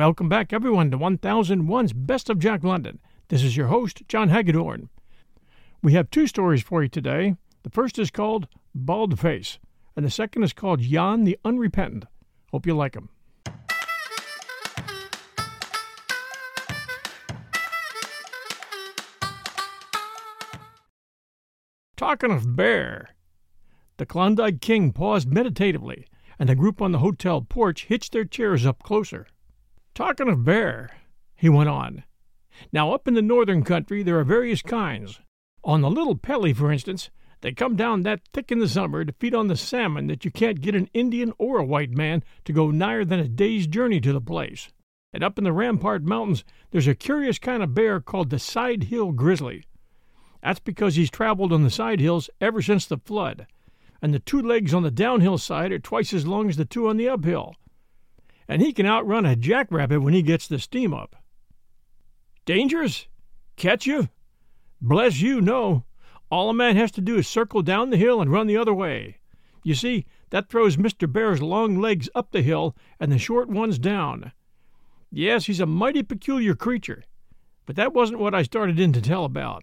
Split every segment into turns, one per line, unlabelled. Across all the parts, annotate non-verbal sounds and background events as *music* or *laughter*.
Welcome back, everyone, to 1001's Best of Jack London. This is your host, John Hagedorn. We have two stories for you today. The first is called Bald Face, and the second is called Jan the Unrepentant. Hope you like them. Talking of bear, the Klondike King paused meditatively, and the group on the hotel porch hitched their chairs up closer. Talking of bear, he went on. Now, up in the northern country, there are various kinds. On the Little Pelly, for instance, they come down that thick in the summer to feed on the salmon that you can't get an Indian or a white man to go nigher than a day's journey to the place. And up in the Rampart Mountains, there's a curious kind of bear called the Side Hill Grizzly. That's because he's traveled on the side hills ever since the flood, and the two legs on the downhill side are twice as long as the two on the uphill. And he can outrun a jackrabbit when he gets the steam up. Dangerous? Catch you? Bless you, no. All a man has to do is circle down the hill and run the other way. You see, that throws Mr. Bear's long legs up the hill and the short ones down. Yes, he's a mighty peculiar creature, but that wasn't what I started in to tell about.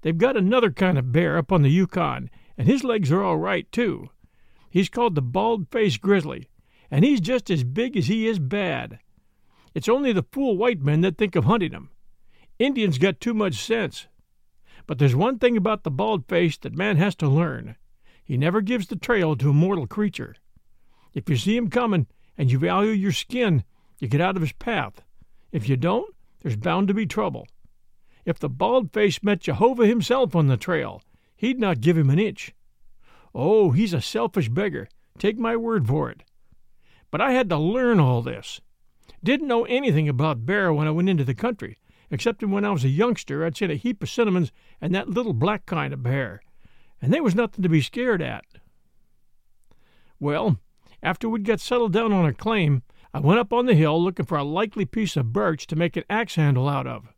They've got another kind of bear up on the Yukon, and his legs are all right, too. He's called the bald faced grizzly, and he's just as big as he is bad. It's only the fool white men that think of hunting him. Indians got too much sense. But there's one thing about the bald face that man has to learn. He never gives the trail to a mortal creature. If you see him coming and you value your skin, you get out of his path. If you don't, there's bound to be trouble. If the bald face met Jehovah himself on the trail, he'd not give him an inch. Oh, he's a selfish beggar, take my word for it. But I had to learn all this. Didn't know anything about bear when I went into the country, except when I was a youngster I'd seen a heap of cinnamons and that little black kind of bear, and they was nothing to be scared at. Well, after we'd got settled down on a claim, I went up on the hill looking for a likely piece of birch to make an axe handle out of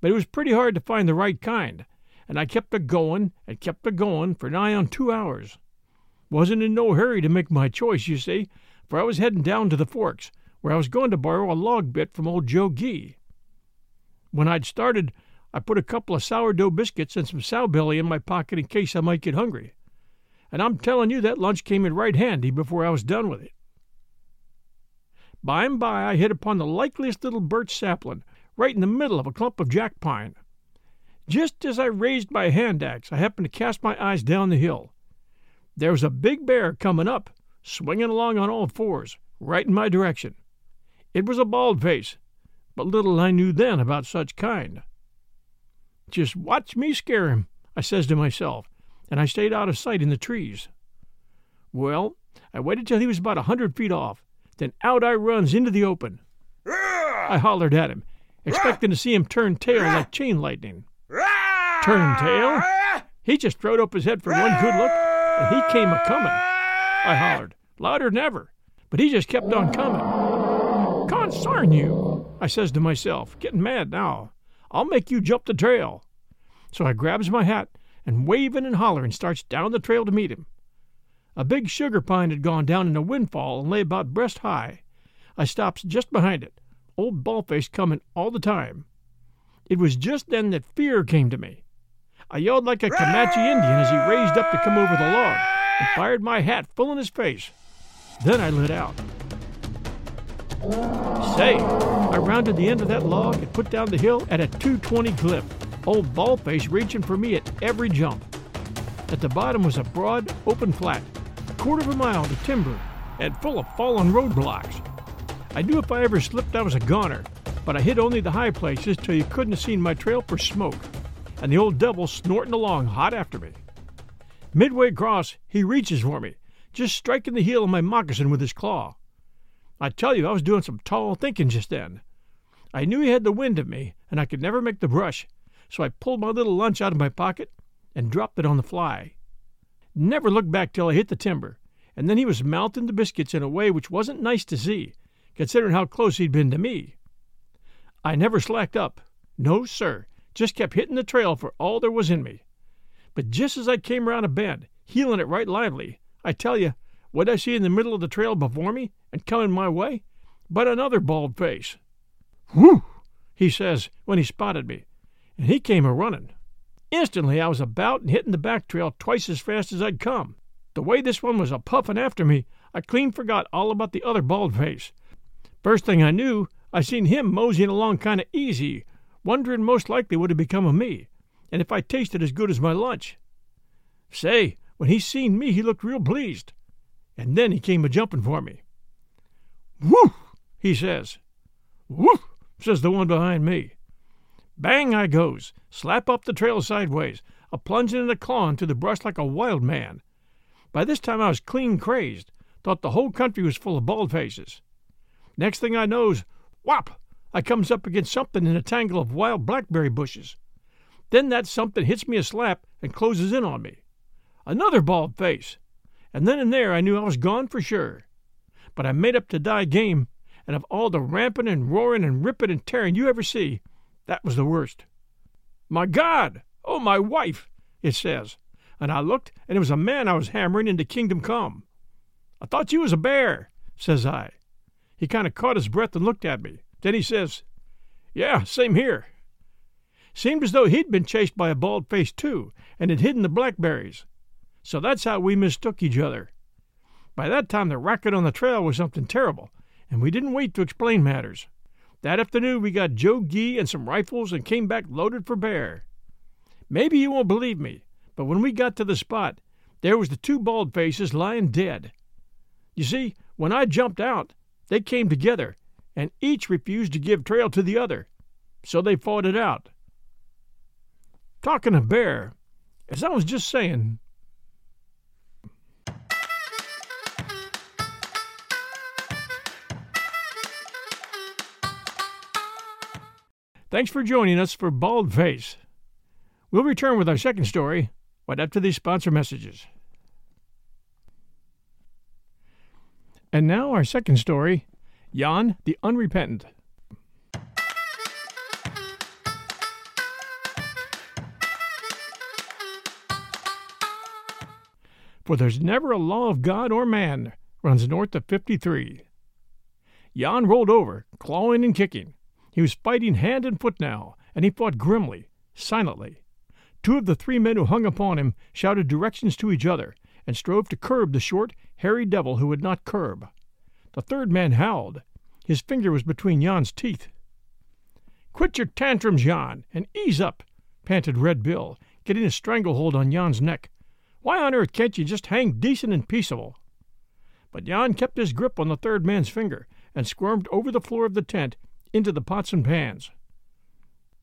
but it was pretty hard to find the right kind, and I kept a goin' and kept a goin' for nigh on two hours. Wasn't in no hurry to make my choice, you see, for I was heading down to the Forks, where I was going to borrow a log bit from old Joe Gee. When I'd started, I put a couple of sourdough biscuits and some sow belly in my pocket in case I might get hungry. And I'm telling you that lunch came in right handy before I was done with it. By and by I hit upon the likeliest little birch sapling right in the middle of a clump of jack pine. Just as I raised my hand axe, I happened to cast my eyes down the hill. There was a big bear coming up, swinging along on all fours, right in my direction. It was a bald face, but little I knew then about such kind. Just watch me scare him, I says to myself, and I stayed out of sight in the trees. Well, I waited till he was about a hundred feet off, then out I runs into the open. I hollered at him, expecting to see him turn tail like chain lightning. Turn tail? He just throwed up his head for one good look, and he came a comin'. I hollered, louder than ever, but he just kept on comin'. Consarn you, I says to myself, getting mad now. I'll make you jump the trail. So I grabs my hat and wavin' and hollerin' starts down the trail to meet him. A big sugar pine had gone down in a windfall and lay about breast high. I stops just behind it, old Baldface comin' all the time. It was just then that fear came to me. I yelled like a Comanche Indian as he raised up to come over the log and fired my hat full in his face. Then I lit out. Say, I rounded the end of that log and put down the hill at a 220 clip, old Baldface reaching for me at every jump. At the bottom was a broad, open flat, a quarter of a mile to timber, and full of fallen roadblocks. I knew if I ever slipped I was a goner, but I hit only the high places till you couldn't have seen my trail for smoke, and the old devil snorting along hot after me. Midway across, he reaches for me, just striking the heel of my moccasin with his claw. I tell you, I was doing some tall thinking just then. I knew he had the wind of me, and I could never make the brush, so I pulled my little lunch out of my pocket and dropped it on the fly. Never looked back till I hit the timber, and then he was mouthing the biscuits in a way which wasn't nice to see, considering how close he'd been to me. I never slacked up. No, sir. Just kept hitting the trail for all there was in me. But just as I came around a bend, heeling it right lively, I tell you, what I see in the middle of the trail before me and coming my way but another bald face. Whew! he says when he spotted me, and he came a running. Instantly I was about and hitting the back trail twice as fast as I'd come. The way this one was a puffin' after me, I clean forgot all about the other bald face. First thing I knew, I seen him moseying along kind of easy, wondering most likely what had become of me, and if I tasted as good as my lunch. Say, when he seen me, he looked real pleased, and then he came a jumping for me. Whoo! he says. Whoo! says the one behind me. Bang I goes, slap up the trail sideways, a plungin' and a clawin' through the brush like a wild man. By this time I was clean crazed, thought the whole country was full of bald faces. Next thing I knows, whop! I comes up against something in a tangle of wild blackberry bushes. Then that something hits me a slap and closes in on me. Another bald face, and then and there I knew I was gone for sure. But I made up to die game, and of all the ramping and roaring and ripping and tearing you ever see, that was the worst. My God! Oh, my wife! it says. And I looked, and it was a man I was hammering into kingdom come. I thought you was a bear, says I. He kind of caught his breath and looked at me. Then he says, Yeah, same here. Seemed as though he'd been chased by a bald face, too, and had hidden the blackberries. So that's how we mistook each other. By that time, the racket on the trail was something terrible, and we didn't wait to explain matters. That afternoon we got Joe Gee and some rifles and came back loaded for bear. Maybe you won't believe me, but when we got to the spot, there was the two bald faces lying dead. You see, when I jumped out, they came together, and each refused to give trail to the other, so they fought it out. Talking of bear, as I was just saying, Thanks for joining us for Bald Face. We'll return with our second story right after these sponsor messages. And now our second story Jan the Unrepentant. For there's never a law of God or man runs north of 53. Jan rolled over, clawing and kicking. He was fighting hand and foot now, and he fought grimly, silently. Two of the three men who hung upon him shouted directions to each other, and strove to curb the short, hairy devil who would not curb. The third man howled. His finger was between Jan's teeth. Quit your tantrums, Jan, and ease up, panted Red Bill, getting a stranglehold on Jan's neck. Why on earth can't you just hang decent and peaceable? But Jan kept his grip on the third man's finger and squirmed over the floor of the tent into the pots and pans.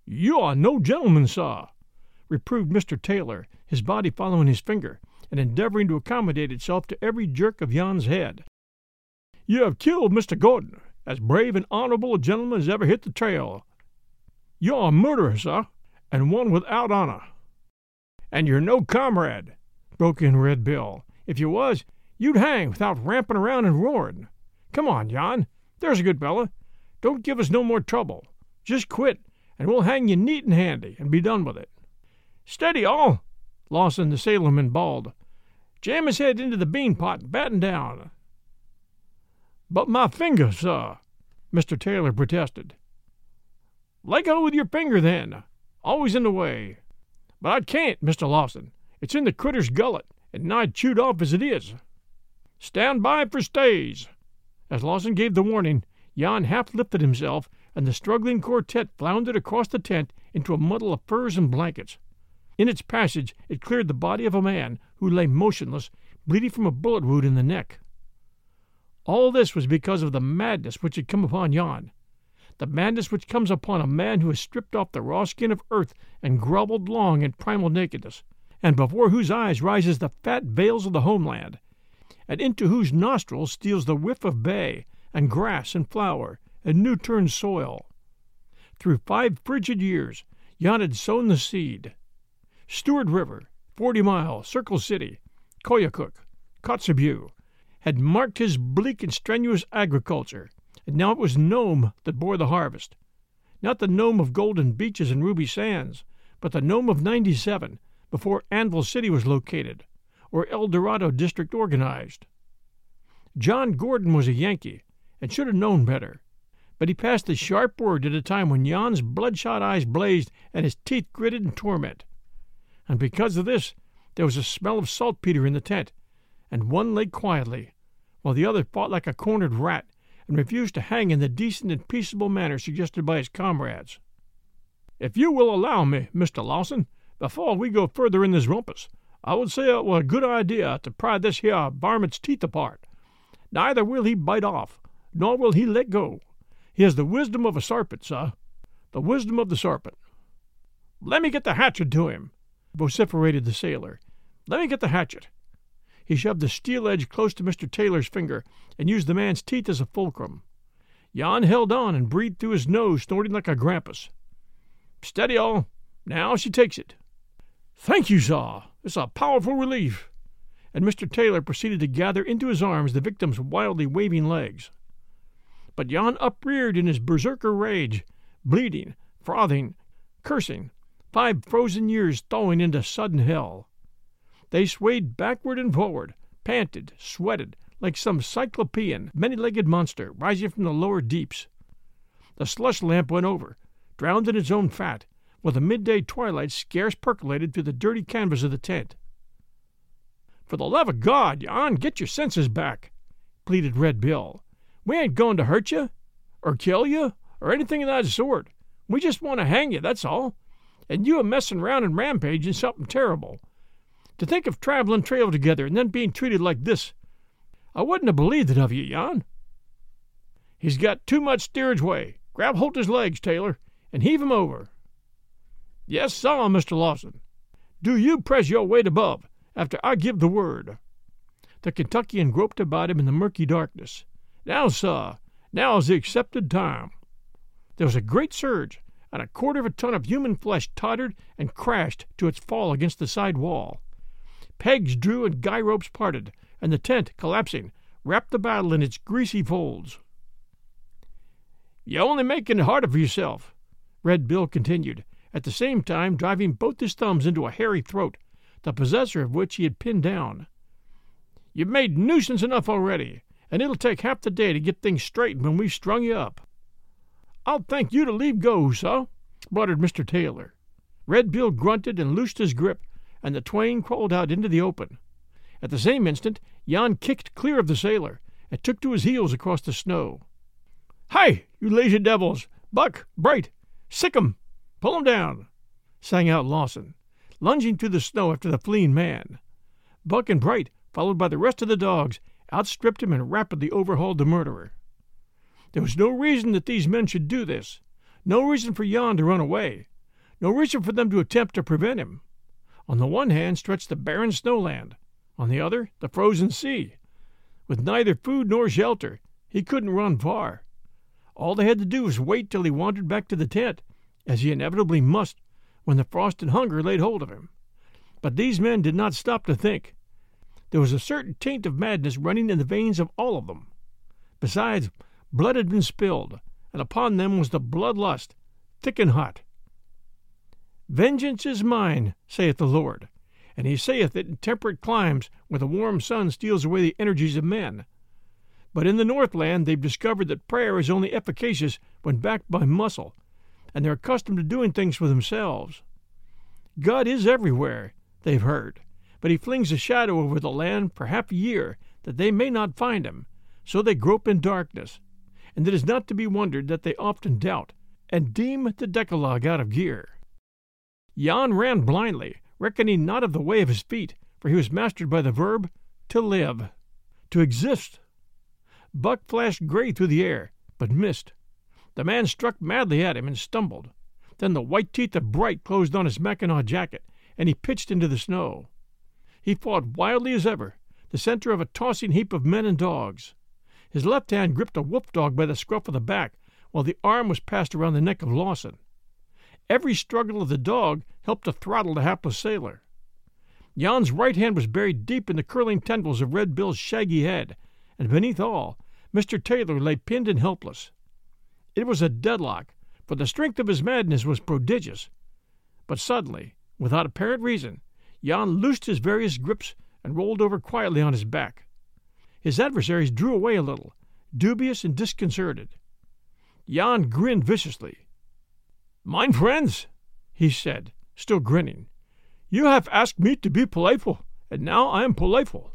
You are no gentleman, sir, reproved Mr. Taylor, his body following his finger, and endeavoring to accommodate itself to every jerk of Jan's head. You have killed Mr. Gordon, as brave and honorable a gentleman as ever hit the trail. You're a murderer, sir, and one without honor. And you're no comrade, broke in Red Bill. If you was, you'd hang without ramping around and roaring. Come on, Jan. There's a good fellow. Don't give us no more trouble. Just quit, and we'll hang you neat and handy, and be done with it. Steady, all! Lawson the sailorman bawled. Jam his head into the bean pot and batten down. But my finger, sir, Mr. Taylor protested. Let go with your finger, then. Always in the way. But I can't, Mr. Lawson. It's in the critter's gullet, and nigh chewed off as it is. Stand by for stays. As Lawson gave the warning, Jan half lifted himself, and the struggling quartet floundered across the tent into a muddle of furs and blankets. In its passage it cleared the body of a man who lay motionless, bleeding from a bullet wound in the neck. All this was because of the madness which had come upon Jan, the madness which comes upon a man who has stripped off the raw skin of earth and grovelled long in primal nakedness, and before whose eyes rises the fat vales of the homeland, and into whose nostrils steals the whiff of bay and grass and flower and new turned soil. Through five frigid years, Jan had sown the seed. Stewart River, Forty Mile, Circle City, Koyukuk, Kotzebue, had marked his bleak and strenuous agriculture, and now it was Nome that bore the harvest. Not the Nome of golden beaches and ruby sands, but the Nome of 97, before Anvil City was located, or El Dorado District organized. John Gordon was a Yankee, and should have known better. But he passed the sharp word at a time when Jan's bloodshot eyes blazed and his teeth gritted in torment. And because of this, there was a smell of saltpeter in the tent, and one lay quietly, while the other fought like a cornered rat and refused to hang in the decent and peaceable manner suggested by his comrades. If you will allow me, Mr. Lawson, before we go further in this rumpus, I would say it were a good idea to pry this here varmint's teeth apart. Neither will he bite off, nor will he let go. He has the wisdom of a serpent, sir. The wisdom of the serpent. Let me get the hatchet to him, vociferated the sailor. Let me get the hatchet. He shoved the steel edge close to Mr. Taylor's finger and used the man's teeth as a fulcrum. Jan held on and breathed through his nose, snorting like a grampus. Steady all. Now she takes it. Thank you, sir. It's a powerful relief. And Mr. Taylor proceeded to gather into his arms the victim's wildly waving legs. But Jan upreared in his berserker rage, bleeding, frothing, cursing, five frozen years thawing into sudden hell. They swayed backward and forward, panted, sweated, like some cyclopean, many legged monster rising from the lower deeps. The slush lamp went over, drowned in its own fat, while the midday twilight scarce percolated through the dirty canvas of the tent. For the love of God, Jan, get your senses back, pleaded Red Bill. We ain't going to hurt you, or kill you, or anything of that sort. We just want to hang you, that's all. And you a messing around and rampaging something terrible. To think of traveling trail together and then being treated like this. I wouldn't have believed it of you, Jan. He's got too much steerage way. Grab hold his legs, Taylor, and heave him over. Yes, sir, Mr. Lawson. Do you press your weight above after I give the word. The Kentuckian groped about him in the murky darkness. Now, sir, now's the accepted time. There was a great surge, and a quarter of a ton of human flesh tottered and crashed to its fall against the side wall. Pegs drew and guy ropes parted, and the tent, collapsing, wrapped the battle in its greasy folds. You're only making it harder for yourself, Red Bill continued, at the same time driving both his thumbs into a hairy throat, the possessor of which he had pinned down. You've made nuisance enough already, and it'll take half the day to get things straightened when we've strung you up. I'll thank you to leave go, sir, spluttered Mr. Taylor. Red Bill grunted and loosed his grip, and the twain crawled out into the open. At the same instant, Jan kicked clear of the sailor and took to his heels across the snow. Hi, you lazy devils! Buck, Bright, sick 'em! Pull 'em down! sang out Lawson, lunging through the snow after the fleeing man. Buck and Bright, followed by the rest of the dogs, outstripped him and rapidly overhauled the murderer. There was no reason that these men should do this, no reason for Jan to run away, no reason for them to attempt to prevent him. On the one hand stretched the barren snowland, on the other the frozen sea. With neither food nor shelter, he couldn't run far. All they had to do was wait till he wandered back to the tent, as he inevitably must when the frost and hunger laid hold of him. But these men did not stop to think. There was a certain taint of madness running in the veins of all of them. Besides, blood had been spilled, and upon them was the bloodlust, thick and hot. Vengeance is mine, saith the Lord, and he saith it in temperate climes where the warm sun steals away the energies of men. But in the Northland they've discovered that prayer is only efficacious when backed by muscle, and they're accustomed to doing things for themselves. God is everywhere, they've heard, but he flings a shadow over the land for half a year that they may not find him, so they grope in darkness, and it is not to be wondered that they often doubt and deem the Decalogue out of gear. Jan ran blindly, reckoning not of the way of his feet, for he was mastered by the verb to live, to exist. Buck flashed gray through the air, but missed. The man struck madly at him and stumbled. Then the white teeth of Bright closed on his mackinaw jacket, and he pitched into the snow. He fought wildly as ever, the center of a tossing heap of men and dogs. His left hand gripped a wolf dog by the scruff of the back, while the arm was passed around the neck of Lawson. Every struggle of the dog helped to throttle the hapless sailor. Jan's right hand was buried deep in the curling tendrils of Red Bill's shaggy head, and beneath all, Mr. Taylor lay pinned and helpless. It was a deadlock, for the strength of his madness was prodigious. But suddenly, without apparent reason, Jan loosed his various grips and rolled over quietly on his back. His adversaries drew away a little, dubious and disconcerted. Jan grinned viciously. Mine friends, he said, still grinning, you have asked me to be politeful, and now I am politeful.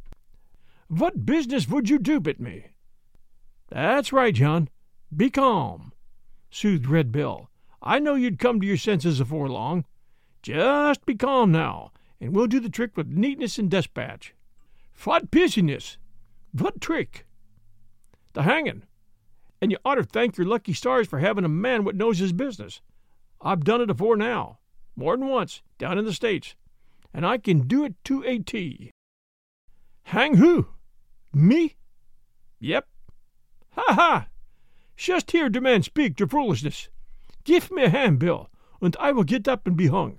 What business would you do bit me? That's right, Jan. Be calm, soothed Red Bill. I know you'd come to your senses afore long. Just be calm now, and we'll do the trick with neatness and despatch. What business? What trick? The hangin'. And you oughter thank your lucky stars for having a man what knows his business. I've done it afore now, more'n once, down in the States, and I can do it to a T. Hang who? Me? Yep. Ha ha! Just hear the man speak der foolishness. Give me a hand, Bill, and I will get up and be hung.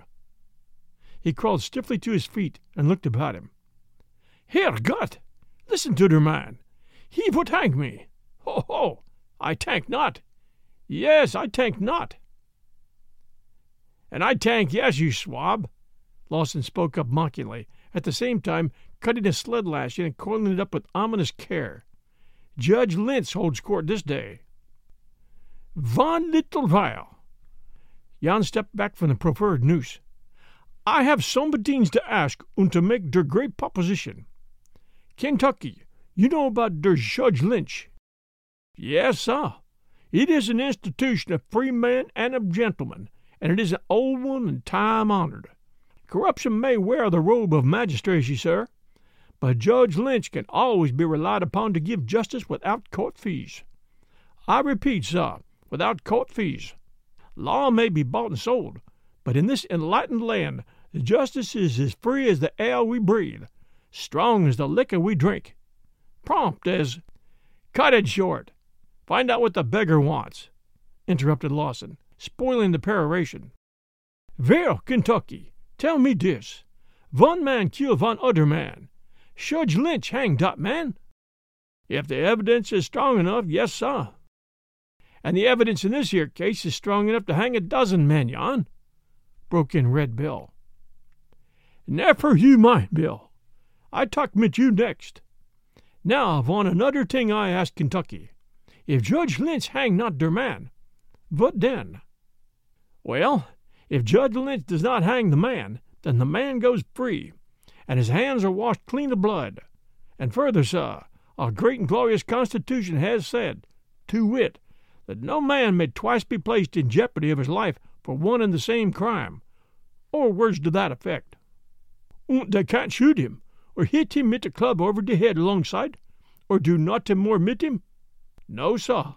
He crawled stiffly to his feet and looked about him. Herr Gott! Listen to der man. He would hang me. Ho, ho! I tank not. Yes, I tank not. And I tank yes, you swab. Lawson spoke up mockingly, at the same time cutting a sled lash and coiling it up with ominous care. Judge Lynch holds court this day. Von little while. Jan stepped back from the proffered noose. I have somebodings to ask und to make der great proposition. Kentucky, you know about der Judge Lynch? Yes, sir. It is an institution of free men and of gentlemen, and it is an old one and time honored. Corruption may wear the robe of magistracy, sir, but Judge Lynch can always be relied upon to give justice without court fees. I repeat, sir, without court fees. Law may be bought and sold, but in this enlightened land justice is as free as the air we breathe, strong as the liquor we drink, prompt as Cut it short. Find out what the beggar wants, interrupted Lawson, spoiling the peroration. Well, Kentucky, tell me this. Von man kill von other man. Judge Lynch hang dat man? If the evidence is strong enough, yes, sir and the evidence in this here case is strong enough to hang a dozen men, Jan, broke in Red Bill. Never you mind, Bill. I talk mit you next. Now, von another thing I ask Kentucky. If Judge Lynch hang not der man, what then? Well, if Judge Lynch does not hang the man, then the man goes free, and his hands are washed clean of blood. And further, sir, our great and glorious Constitution has said, to wit, that no man may twice be placed in jeopardy of his life for one and the same crime, or words to that effect. Und they can't shoot him, or hit him mit a club over de head alongside, or do nothing more mit him? No, sir.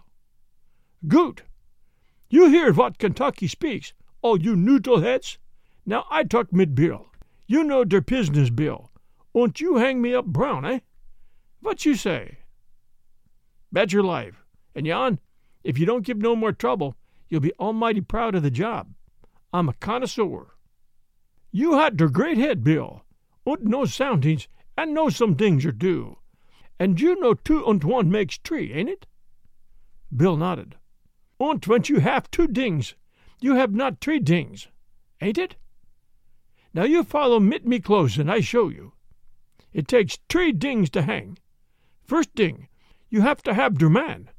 Good. You hear what Kentucky speaks, all you neutral heads? Now I talk mit Bill. You know der business, Bill. Und you hang me up brown, eh? What you say? Bet your life. And Jan, if you don't give no more trouble, you'll be almighty proud of the job. I'm a connoisseur. You had der great head, Bill, und no soundings, and know some things you do. And you know two und one makes three, ain't it? Bill nodded. Und when you have two dings, you have not three dings, ain't it? Now you follow mit me close, and I show you. It takes three dings to hang. First ding, you have to have der man.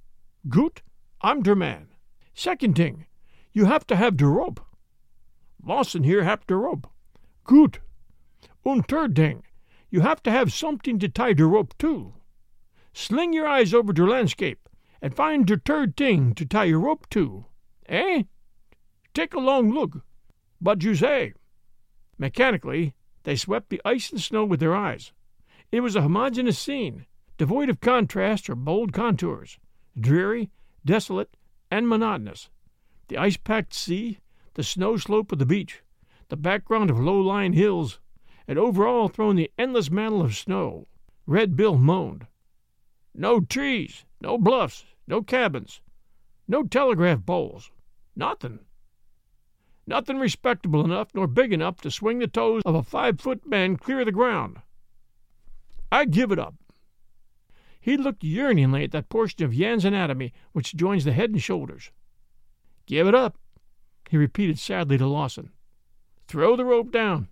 Goot? I'm der man. Second ding, you have to have der rope. Lawson here have der rope. Good. Und third you have to have something to tie der rope to. Sling your eyes over der landscape and find der third thing to tie your rope to. Eh? Take a long look. But you say. Mechanically, they swept the ice and snow with their eyes. It was a homogeneous scene, devoid of contrast or bold contours, dreary desolate, and monotonous. The ice packed sea, the snow slope of the beach, the background of low lying hills, and over all thrown the endless mantle of snow. Red Bill moaned. No trees, no bluffs, no cabins, no telegraph poles, nothing. Nothing respectable enough nor big enough to swing the toes of a five foot man clear of the ground. I give it up. He looked yearningly at that portion of Jan's anatomy which joins the head and shoulders. Give it up, he repeated sadly to Lawson. Throw the rope down.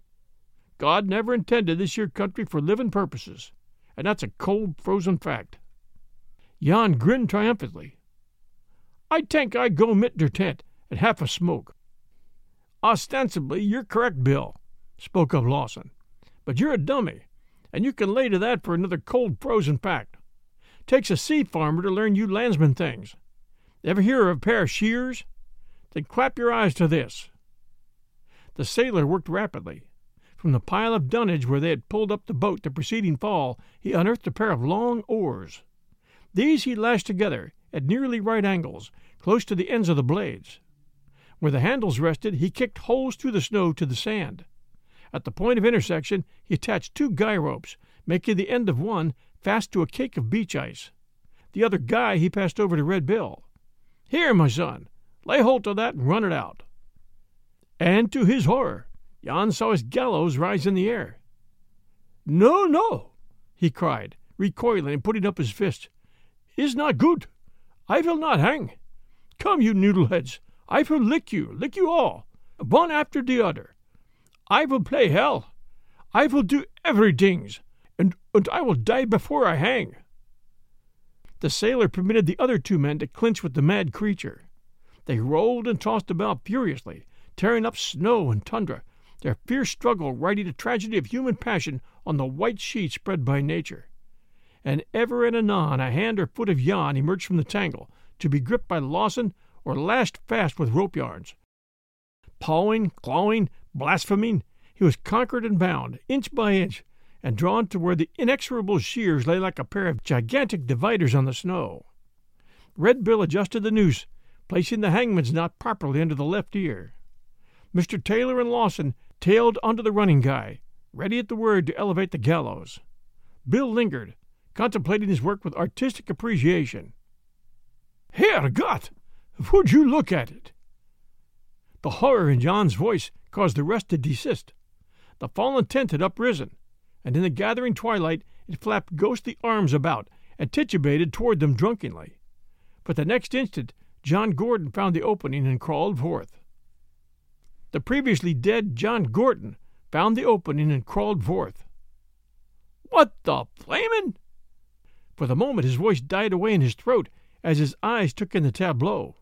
God never intended this here country for living purposes, and that's a cold, frozen fact. Jan grinned triumphantly. I tank I go mit der tent and half a smoke. Ostensibly, you're correct, Bill, spoke up Lawson. But you're a dummy, and you can lay to that for another cold frozen fact. Takes a sea farmer to learn you landsman things. Ever hear of a pair of shears? Then clap your eyes to this. The sailor worked rapidly. From the pile of dunnage where they had pulled up the boat the preceding fall, he unearthed a pair of long oars. These he lashed together at nearly right angles, close to the ends of the blades. Where the handles rested, he kicked holes through the snow to the sand. At the point of intersection, he attached two guy ropes, making the end of one fast to a cake of beach ice. The other guy he passed over to Red Bill. Here, my son, lay hold of that and run it out. And to his horror, Jan saw his gallows rise in the air. No, no, he cried, recoiling and putting up his fist. Is not good. I will not hang. Come, you noodleheads, I will lick you, lick you all, one after the other. I will play hell. I will do everythings, and, and I will die before I hang. The sailor permitted the other two men to clinch with the mad creature. They rolled and tossed about furiously, tearing up snow and tundra, their fierce struggle writing a tragedy of human passion on the white sheet spread by nature. And ever and anon a hand or foot of Jan emerged from the tangle, to be gripped by Lawson or lashed fast with rope yarns. Pawing, clawing, blaspheming, he was conquered and bound, inch by inch, and drawn to where the inexorable shears lay like a pair of gigantic dividers on the snow. Red Bill adjusted the noose, placing the hangman's knot properly under the left ear. Mr. Taylor and Lawson tailed onto the running guy, ready at the word to elevate the gallows. Bill lingered, contemplating his work with artistic appreciation. Herr Gott! Would you look at it? The horror in Jan's voice caused the rest to desist. The fallen tent had uprisen, and in the gathering twilight it flapped ghostly arms about and titubated toward them drunkenly. But the next instant John Gordon found the opening and crawled forth. The previously dead John Gordon found the opening and crawled forth. What the flamin'? For the moment his voice died away in his throat as his eyes took in the tableau.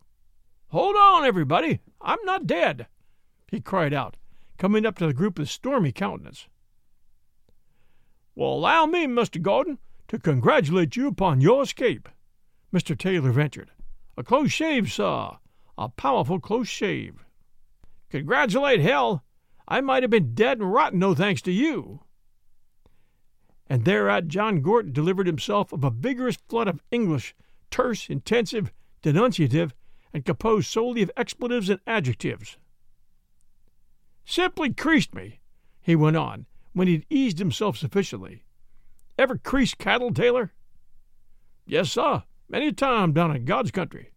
Hold on, everybody! I'm not dead! he cried out, coming up to the group with stormy countenance. Well, allow me, Mr. Gordon, to congratulate you upon your escape, Mr. Taylor ventured. A close shave, sir, a powerful close shave. Congratulate hell! I might have been dead and rotten, no thanks to you. And thereat John Gordon delivered himself of a vigorous flood of English, terse, intensive, denunciative, and composed solely of expletives and adjectives. Simply creased me, he went on, when he'd eased himself sufficiently. Ever creased cattle, Taylor? Yes, sir, many a time down in God's country.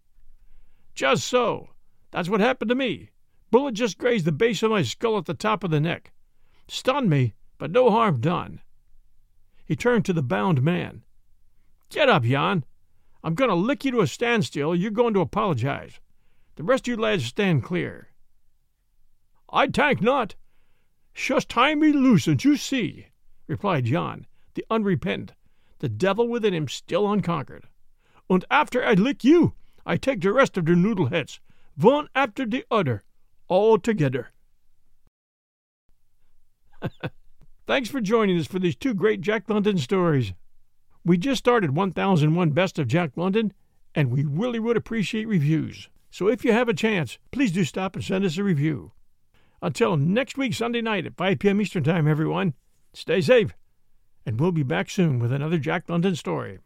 Just so. That's what happened to me. Bullet just grazed the base of my skull at the top of the neck. Stunned me, but no harm done. He turned to the bound man. Get up, Jan. I'm going to lick you to a standstill. You're going to apologize. The rest of you lads stand clear. I tank not. Shust tie me loose and you see, replied Jan, the unrepentant, the devil within him still unconquered. And after I lick you, I take the rest of der noodleheads, one after the other, all together. *laughs* Thanks for joining us for these two great Jack London stories. We just started 1001 Best of Jack London, and we really would appreciate reviews. So if you have a chance, please do stop and send us a review. Until next week, Sunday night at 5 p.m. Eastern Time, everyone, stay safe, and we'll be back soon with another Jack London story.